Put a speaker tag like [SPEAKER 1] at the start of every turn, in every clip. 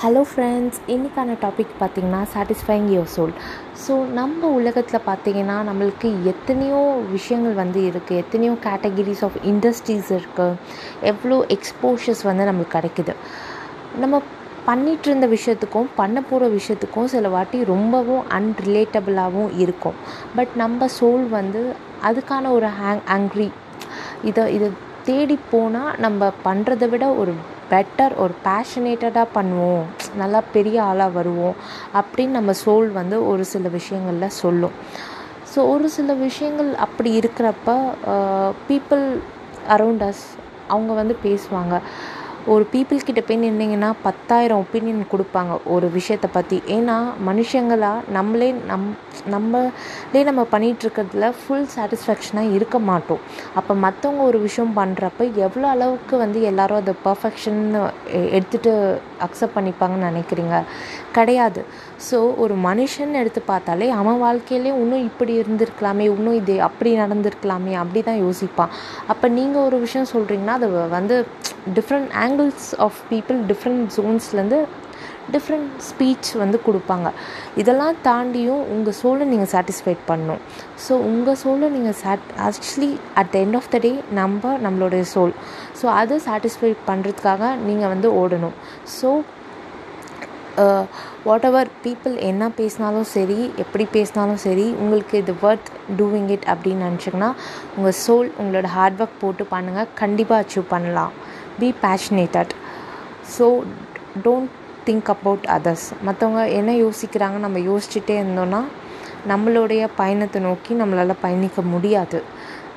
[SPEAKER 1] Hello friends இன்றைக்கான topic பார்த்திங்கன்னா satisfying your soul so நம்ம உலகத்தில் பார்த்திங்கன்னா நம்மளுக்கு எத்தனையோ விஷயங்கள் வந்து இருக்குது எத்தனையோ கேட்டகிரிஸ் ஆஃப் இண்டஸ்ட்ரீஸ் இருக்குது எவ்வளோ எக்ஸ்போஷர்ஸ் வந்து நம்மளுக்கு கிடைக்குது. நம்ம பண்ணிகிட்டு இருந்த விஷயத்துக்கும் பண்ண போகிற விஷயத்துக்கும் சில வாட்டி ரொம்பவும் அன்ரிலேட்டபிளாகவும் இருக்கும். பட் நம்ம சோல் வந்து அதுக்கான ஒரு ஹேங் ஆங்க்ரி இதை இதை தேடி போனால் நம்ம பண்ணுறத விட ஒரு பெட்டர் ஒரு பேஷனேட்டடாக பண்ணுவோம். நல்லா பெரிய ஆளாக வருவோம் அப்படின்னு நம்ம சோல் வந்து ஒரு சில விஷயங்களில் சொல்லும். ஸோ ஒரு சில விஷயங்கள் அப்படி இருக்கிறப்ப பீப்புள் அரவுண்ட் அஸ் அவங்க வந்து பேசுவாங்க. ஒரு பீப்புள் கிட்ட போய் நின்றிங்கன்னா பத்தாயிரம் ஒப்பீனியன் கொடுப்பாங்க ஒரு விஷயத்தை பற்றி ஏன்னா மனுஷங்களாக நம்மளே நம் நம்மளே நம்ம பண்ணிகிட்ருக்கிறதுல ஃபுல் சாட்டிஸ்ஃபேக்ஷனாக இருக்க மாட்டோம். அப்போ மற்றவங்க ஒரு விஷயம் பண்ணுறப்ப எவ்வளோ அளவுக்கு வந்து எல்லோரும் அதை பர்ஃபெக்ஷன் எடுத்துகிட்டு அக்செப்ட் பண்ணிப்பாங்கன்னு நினைக்கிறீங்க? கிடையாது. ஸோ ஒரு மனுஷன் எடுத்து பார்த்தாலே அவன் வாழ்க்கையிலே இன்னும் இப்படி இருந்திருக்கலாமே இன்னும் இது அப்படி நடந்திருக்கலாமே அப்படி தான் யோசிப்பான். அப்போ நீங்கள் ஒரு விஷயம் சொல்கிறீங்கன்னா அது வந்து different angles of people different ஜோன்ஸ்லேருந்து different speech வந்து கொடுப்பாங்க. இதெல்லாம் தாண்டியும் உங்கள் சோலை நீங்கள் சாட்டிஸ்ஃபைட் பண்ணணும் ஸோ உங்கள் சோலை நீங்கள் chat actually at the end of the day நம்ம நம்மளுடைய சோல் ஸோ அதை சாட்டிஸ்ஃபை பண்ணுறதுக்காக நீங்கள் வந்து ஓடணும். ஸோ வாட் எவர் பீப்புள் என்ன பேசினாலும் சரி எப்படி பேசினாலும் சரி உங்களுக்கு இது ஒர்த் டூவிங் இட் அப்படின்னு நினச்சிங்கன்னா உங்கள் சோல் உங்களோட ஹார்ட் ஒர்க் போட்டு பண்ணுங்கள் கண்டிப்பாக அச்சீவ் பண்ணலாம். Be passionated so don't think about others மற்றவங்க என்ன யோசிக்கிறாங்க நம்ம யோசிச்சுட்டே இருந்தோன்னா நம்மளுடைய பயணத்தை நோக்கி நம்மளால் பயணிக்க முடியாது.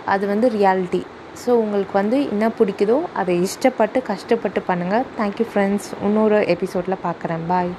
[SPEAKER 1] அது வந்து ரியாலிட்டி ஸோ உங்களுக்கு வந்து என்ன பிடிக்குதோ அதை இஷ்டப்பட்டு கஷ்டப்பட்டு பண்ணுங்கள் தேங்க்யூ ஃப்ரெண்ட்ஸ் இன்னொரு எபிசோடில் பார்க்குறேன் பாய்